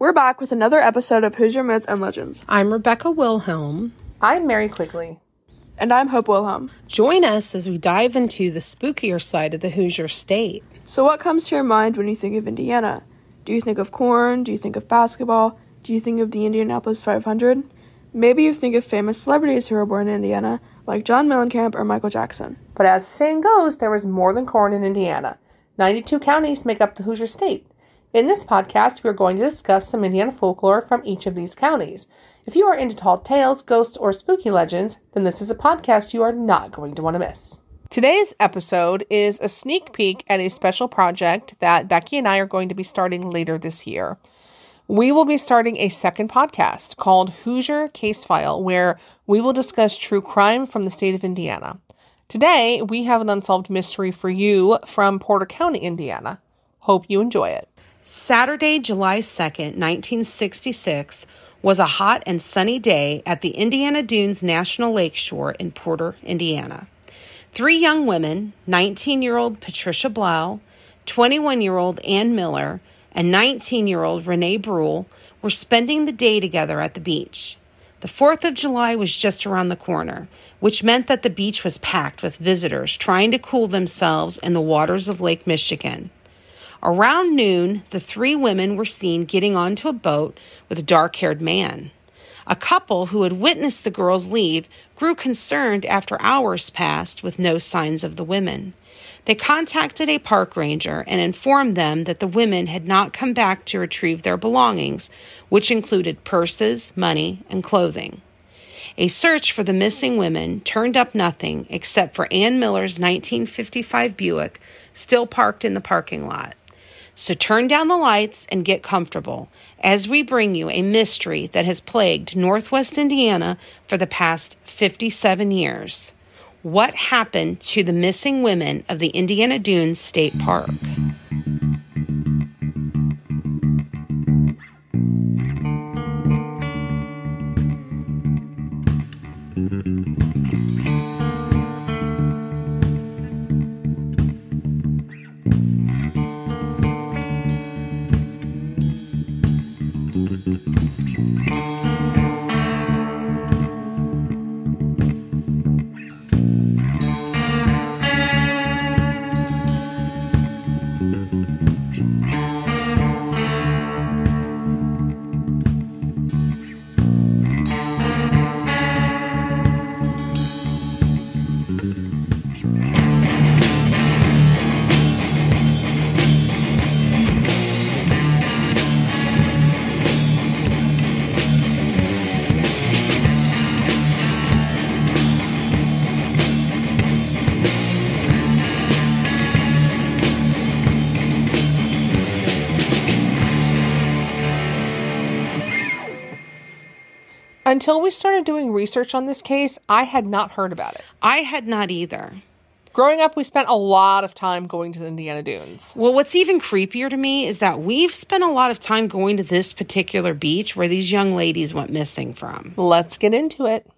We're back with another episode of Hoosier Myths and Legends. I'm Rebecca Wilhelm. I'm Mary Quigley. And I'm Hope Wilhelm. Join us as we dive into the spookier side of the Hoosier state. So, what comes to your mind when you think of Indiana? Do you think of corn? Do you think of basketball? Do you think of the Indianapolis 500? Maybe you think of famous celebrities who were born in Indiana, like John Mellencamp or Michael Jackson. But as the saying goes, there is more than corn in Indiana. 92 counties make up the Hoosier State. In this podcast, we are going to discuss some Indiana folklore from each of these counties. If you are into tall tales, ghosts, or spooky legends, then this is a podcast you are not going to want to miss. Today's episode is a sneak peek at a special project that Becky and I are going to be starting later this year. We will be starting a second podcast called Hoosier Case File, where we will discuss true crime from the state of Indiana. Today, we have an unsolved mystery for you from Porter County, Indiana. Hope you enjoy it. Saturday, July 2nd, 1966, was a hot and sunny day at the Indiana Dunes National Lakeshore in Porter, Indiana. Three young women 19 year old Patricia Blough, 21 year old Ann Miller, and 19 year old Renee Bruhl, were spending the day together at the beach. The 4th of July was just around the corner, which meant that the beach was packed with visitors trying to cool themselves in the waters of Lake Michigan. Around noon, the three women were seen getting onto a boat with a dark haired man. A couple who had witnessed the girls leave grew concerned after hours passed with no signs of the women. They contacted a park ranger and informed them that the women had not come back to retrieve their belongings, which included purses, money, and clothing. A search for the missing women turned up nothing except for Ann Miller's 1955 Buick, still parked in the parking lot. So turn down the lights and get comfortable as we bring you a mystery that has plagued Northwest Indiana for the past 57 years. What happened to the missing women of the Indiana Dunes State Park? Until we started doing research on this case, I had not heard about it. I had not either. Growing up, we spent a lot of time going to the Indiana Dunes. Well, what's even creepier to me is that we've spent a lot of time going to this particular beach where these young ladies went missing from. Let's get into it.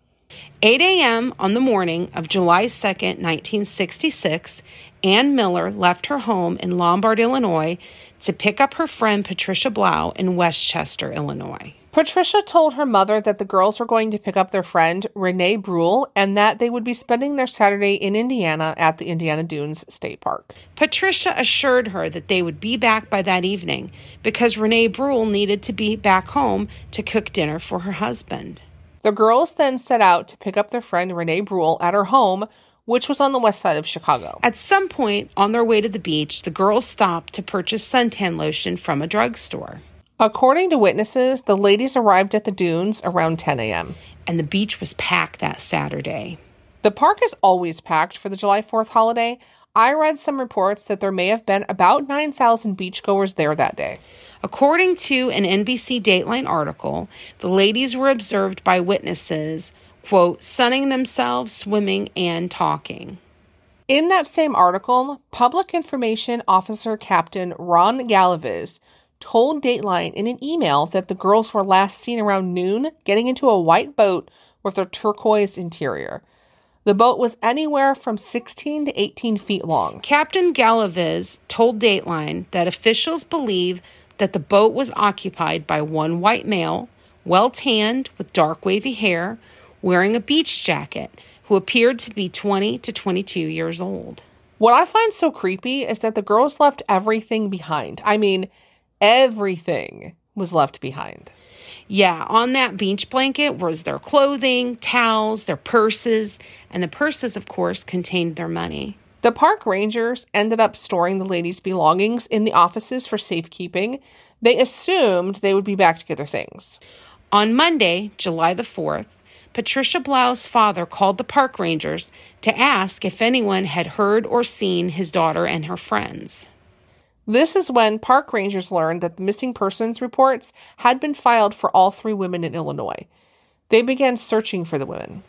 8 a.m. on the morning of July 2nd, 1966, Ann Miller left her home in Lombard, Illinois to pick up her friend Patricia Blough in Westchester, Illinois. Patricia told her mother that the girls were going to pick up their friend, Renee Bruhl, and that they would be spending their Saturday in Indiana at the Indiana Dunes State Park. Patricia assured her that they would be back by that evening because Renee Bruhl needed to be back home to cook dinner for her husband. The girls then set out to pick up their friend Renee Bruhl at her home, which was on the west side of Chicago. At some point on their way to the beach, the girls stopped to purchase suntan lotion from a drugstore. According to witnesses, the ladies arrived at the dunes around 10 a.m. And the beach was packed that Saturday. The park is always packed for the July 4th holiday. I read some reports that there may have been about 9,000 beachgoers there that day. According to an NBC Dateline article, the ladies were observed by witnesses, quote, sunning themselves, swimming, and talking. In that same article, Public Information Officer Captain Ron Galaviz told Dateline in an email that the girls were last seen around noon getting into a white boat with a turquoise interior. The boat was anywhere from 16 to 18 feet long. Captain Galaviz told Dateline that officials believe that the boat was occupied by one white male, well tanned with dark wavy hair, wearing a beach jacket, who appeared to be 20 to 22 years old. What I find so creepy is that the girls left everything behind. I mean, everything was left behind. Yeah, on that beach blanket was their clothing, towels, their purses, and the purses, of course, contained their money. The park rangers ended up storing the ladies' belongings in the offices for safekeeping. They assumed they would be back to get their things. On Monday, July the 4th, Patricia Blough's father called the park rangers to ask if anyone had heard or seen his daughter and her friends. This is when park rangers learned that the missing persons reports had been filed for all three women in Illinois. They began searching for the women.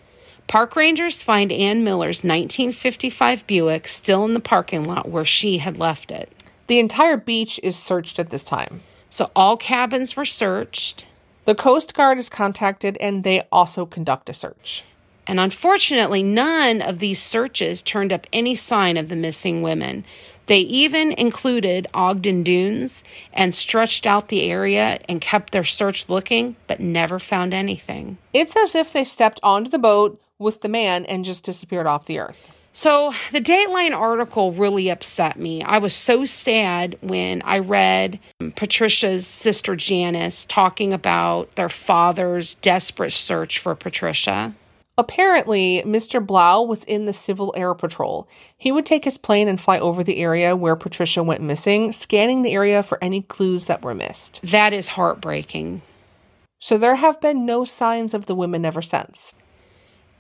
Park rangers find Ann Miller's 1955 Buick still in the parking lot where she had left it. The entire beach is searched at this time. So all cabins were searched. The Coast Guard is contacted and they also conduct a search. And unfortunately, none of these searches turned up any sign of the missing women. They even included Ogden Dunes and stretched out the area and kept their search looking, but never found anything. It's as if they stepped onto the boat with the man and just disappeared off the earth. So, the Dateline article really upset me. I was so sad when I read Patricia's sister Janice talking about their father's desperate search for Patricia. Apparently, Mr. Blough was in the Civil Air Patrol. He would take his plane and fly over the area where Patricia went missing, scanning the area for any clues that were missed. That is heartbreaking. So, there have been no signs of the women ever since.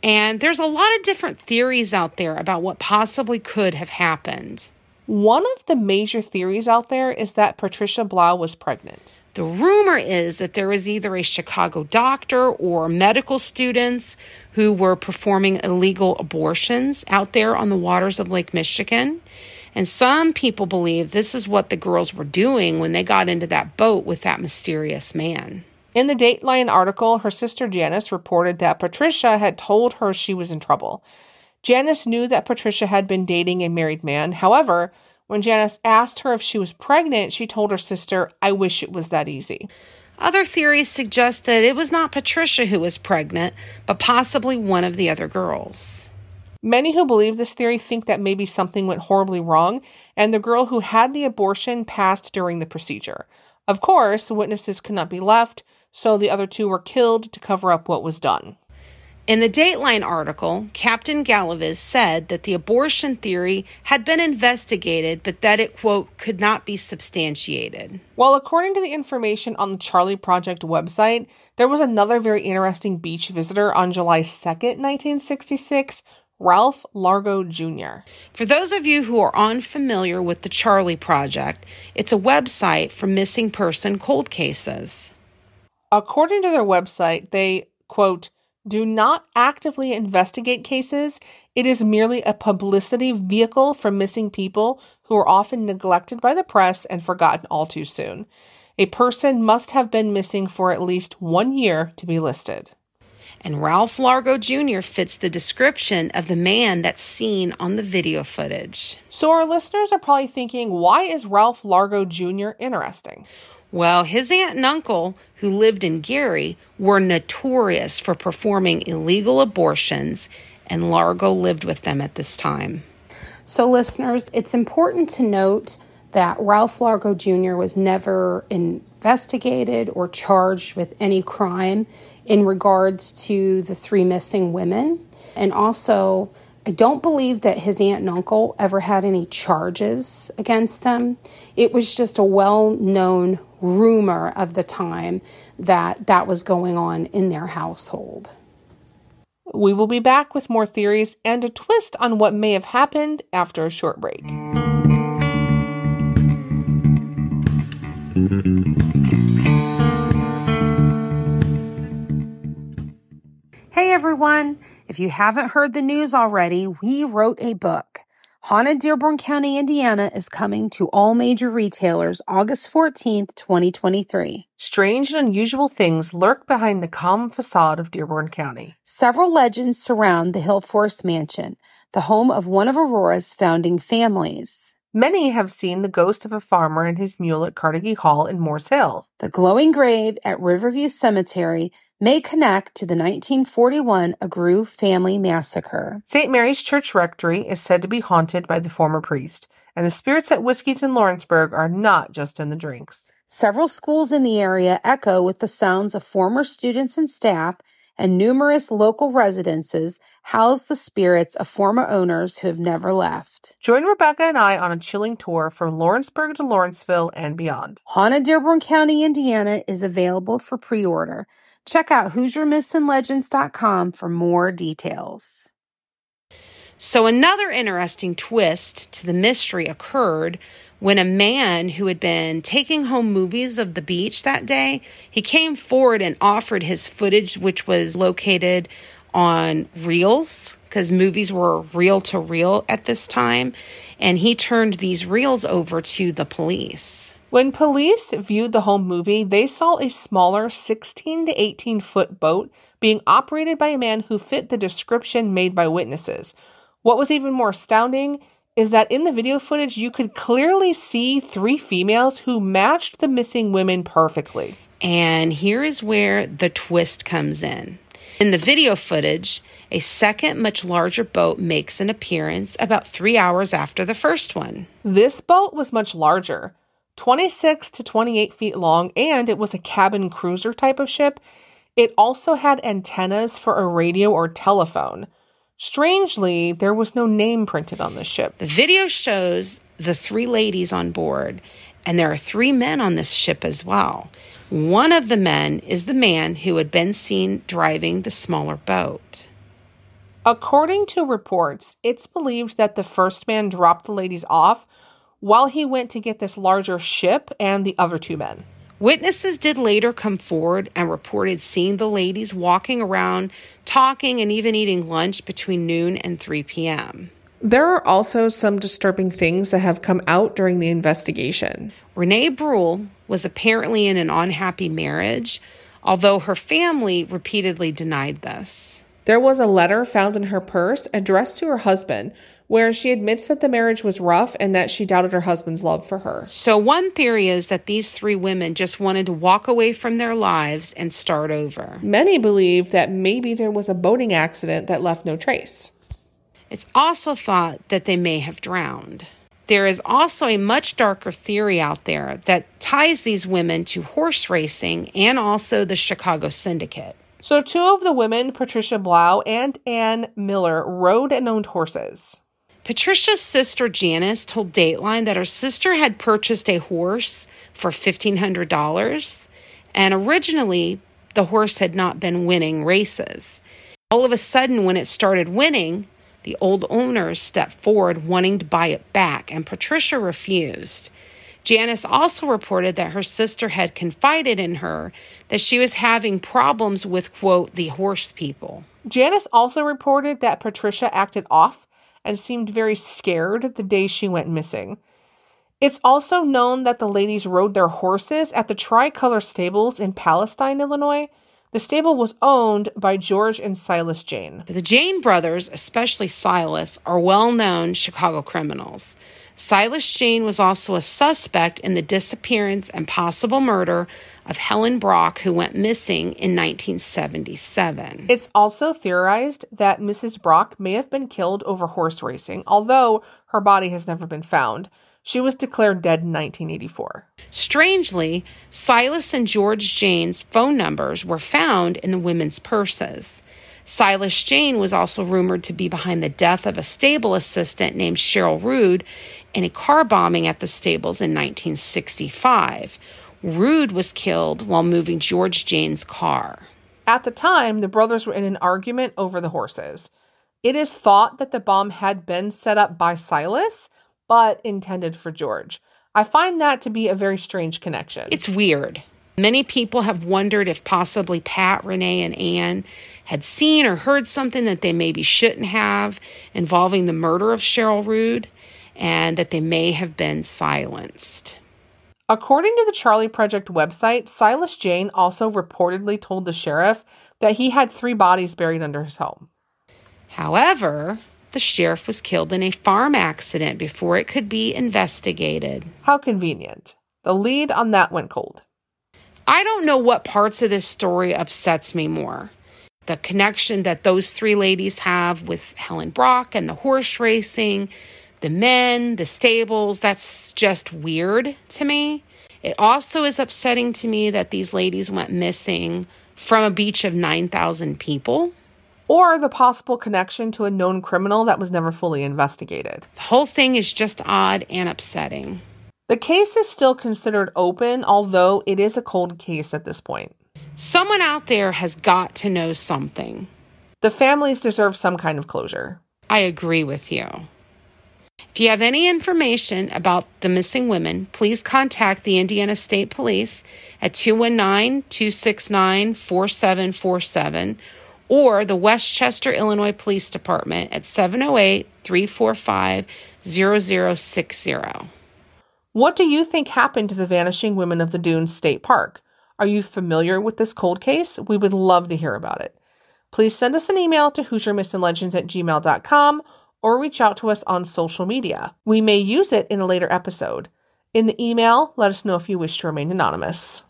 And there's a lot of different theories out there about what possibly could have happened. One of the major theories out there is that Patricia Blough was pregnant. The rumor is that there was either a Chicago doctor or medical students who were performing illegal abortions out there on the waters of Lake Michigan. And some people believe this is what the girls were doing when they got into that boat with that mysterious man. In the Dateline article, her sister Janice reported that Patricia had told her she was in trouble. Janice knew that Patricia had been dating a married man. However, when Janice asked her if she was pregnant, she told her sister, I wish it was that easy. Other theories suggest that it was not Patricia who was pregnant, but possibly one of the other girls. Many who believe this theory think that maybe something went horribly wrong, and the girl who had the abortion passed during the procedure. Of course, witnesses could not be left, so the other two were killed to cover up what was done. In the Dateline article, Captain Galaviz said that the abortion theory had been investigated, but that it, quote, could not be substantiated. Well, according to the information on the Charley Project website, there was another very interesting beach visitor on July 2nd, 1966, Ralph Largo Jr. For those of you who are unfamiliar with the Charley Project, it's a website for missing person cold cases. According to their website, they, quote, do not actively investigate cases. It is merely a publicity vehicle for missing people who are often neglected by the press and forgotten all too soon. A person must have been missing for at least one year to be listed. And Ralph Largo Jr. fits the description of the man that's seen on the video footage. So, our listeners are probably thinking, why is Ralph Largo Jr. interesting? Well, his aunt and uncle, who lived in Gary, were notorious for performing illegal abortions, and Largo lived with them at this time. So, listeners, it's important to note that Ralph Largo Jr. was never investigated or charged with any crime in regards to the three missing women. And also, I don't believe that his aunt and uncle ever had any charges against them. It was just a well known rumor of the time that that was going on in their household. We will be back with more theories and a twist on what may have happened after a short break. Hey everyone! If you haven't heard the news already, we wrote a book. Haunted Dearborn County, Indiana is coming to all major retailers August 14th, 2023. Strange and unusual things lurk behind the calm facade of Dearborn County. Several legends surround the Hill Forest Mansion, the home of one of Aurora's founding families. Many have seen the ghost of a farmer and his mule at Carnegie Hall in Moores Hill. The glowing grave at Riverview Cemetery may connect to the 1941 Agrue family massacre. St. Mary's Church Rectory is said to be haunted by the former priest, and the spirits at Whiskey's in Lawrenceburg are not just in the drinks. Several schools in the area echo with the sounds of former students and staff and numerous local residences house the spirits of former owners who have never left. Join Rebecca and I on a chilling tour from Lawrenceburg to Lawrenceville and beyond. Haunted Dearborn County, Indiana is available for pre order. Check out HoosierMythsAndLegends.com for more details. So, another interesting twist to the mystery occurred when a man who had been taking home movies of the beach that day, he came forward and offered his footage which was located on reels because movies were reel to reel at this time and he turned these reels over to the police. When police viewed the home movie, they saw a smaller 16 to 18 foot boat being operated by a man who fit the description made by witnesses. What was even more astounding is that in the video footage, you could clearly see three females who matched the missing women perfectly. And here is where the twist comes in. In the video footage, a second, much larger boat makes an appearance about three hours after the first one. This boat was much larger, 26 to 28 feet long, and it was a cabin cruiser type of ship. It also had antennas for a radio or telephone. Strangely, there was no name printed on the ship. The video shows the three ladies on board, and there are three men on this ship as well. One of the men is the man who had been seen driving the smaller boat. According to reports, it's believed that the first man dropped the ladies off while he went to get this larger ship and the other two men. Witnesses did later come forward and reported seeing the ladies walking around, talking, and even eating lunch between noon and 3 p.m. There are also some disturbing things that have come out during the investigation. Renee Bruhl was apparently in an unhappy marriage, although her family repeatedly denied this. There was a letter found in her purse addressed to her husband where she admits that the marriage was rough and that she doubted her husband's love for her. So, one theory is that these three women just wanted to walk away from their lives and start over. Many believe that maybe there was a boating accident that left no trace. It's also thought that they may have drowned. There is also a much darker theory out there that ties these women to horse racing and also the Chicago Syndicate. So, two of the women, Patricia Blough and Ann Miller, rode and owned horses. Patricia's sister Janice told Dateline that her sister had purchased a horse for $1,500, and originally the horse had not been winning races. All of a sudden, when it started winning, the old owners stepped forward wanting to buy it back, and Patricia refused. Janice also reported that her sister had confided in her that she was having problems with, quote, the horse people. Janice also reported that Patricia acted off and seemed very scared the day she went missing. It's also known that the ladies rode their horses at the Tricolor Stables in Palatine, Illinois. The stable was owned by George and Silas Jayne. The Jayne brothers, especially Silas, are well known Chicago criminals. Silas Jayne was also a suspect in the disappearance and possible murder of Helen Brach, who went missing in 1977. It's also theorized that Mrs. Brach may have been killed over horse racing, although her body has never been found. She was declared dead in 1984. Strangely, Silas and George Jayne's phone numbers were found in the women's purses. Silas Jayne was also rumored to be behind the death of a stable assistant named Cheryl Rude in a car bombing at the stables in 1965. Rude was killed while moving George Jayne's car. At the time, the brothers were in an argument over the horses. It is thought that the bomb had been set up by Silas, but intended for George. I find that to be a very strange connection. It's weird. Many people have wondered if possibly Pat, Renee, and Anne had seen or heard something that they maybe shouldn't have involving the murder of Cheryl Rude and that they may have been silenced. According to the Charley Project website, Silas Jayne also reportedly told the sheriff that he had three bodies buried under his home. However, the sheriff was killed in a farm accident before it could be investigated. How convenient. The lead on that went cold. I don't know what parts of this story upsets me more. The connection that those three ladies have with Helen Brach and the horse racing, the men, the stables, that's just weird to me. It also is upsetting to me that these ladies went missing from a beach of 9,000 people. Or the possible connection to a known criminal that was never fully investigated. The whole thing is just odd and upsetting. The case is still considered open, although it is a cold case at this point. Someone out there has got to know something. The families deserve some kind of closure. I agree with you. If you have any information about the missing women, please contact the Indiana State Police at 219 269 4747 or the Westchester, Illinois Police Department at 708 345 0060. What do you think happened to the vanishing women of the Dunes State Park? Are you familiar with this cold case? We would love to hear about it. Please send us an email to HoosierMythsAndLegends at gmail.com or reach out to us on social media. We may use it in a later episode. In the email, let us know if you wish to remain anonymous.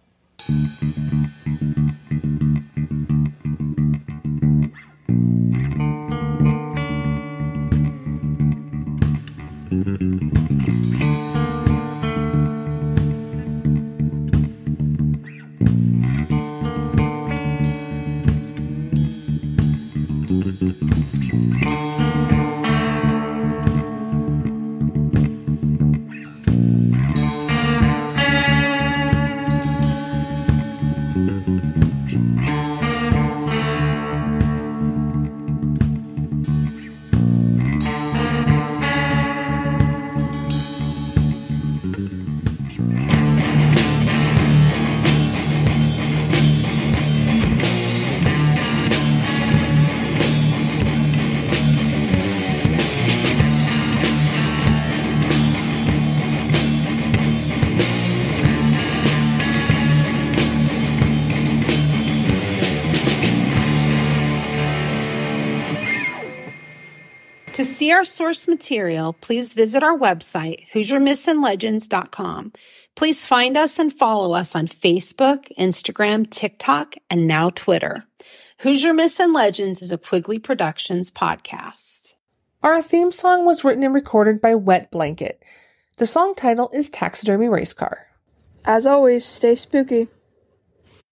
See our source material, please visit our website, HoosierMythsAndLegends.com. Please find us and follow us on Facebook, Instagram, TikTok, and now Twitter. Hoosier Myths and Legends is a Quigley Productions podcast. Our theme song was written and recorded by Wet Blanket. The song title is Taxidermy Race Car. As always, stay spooky.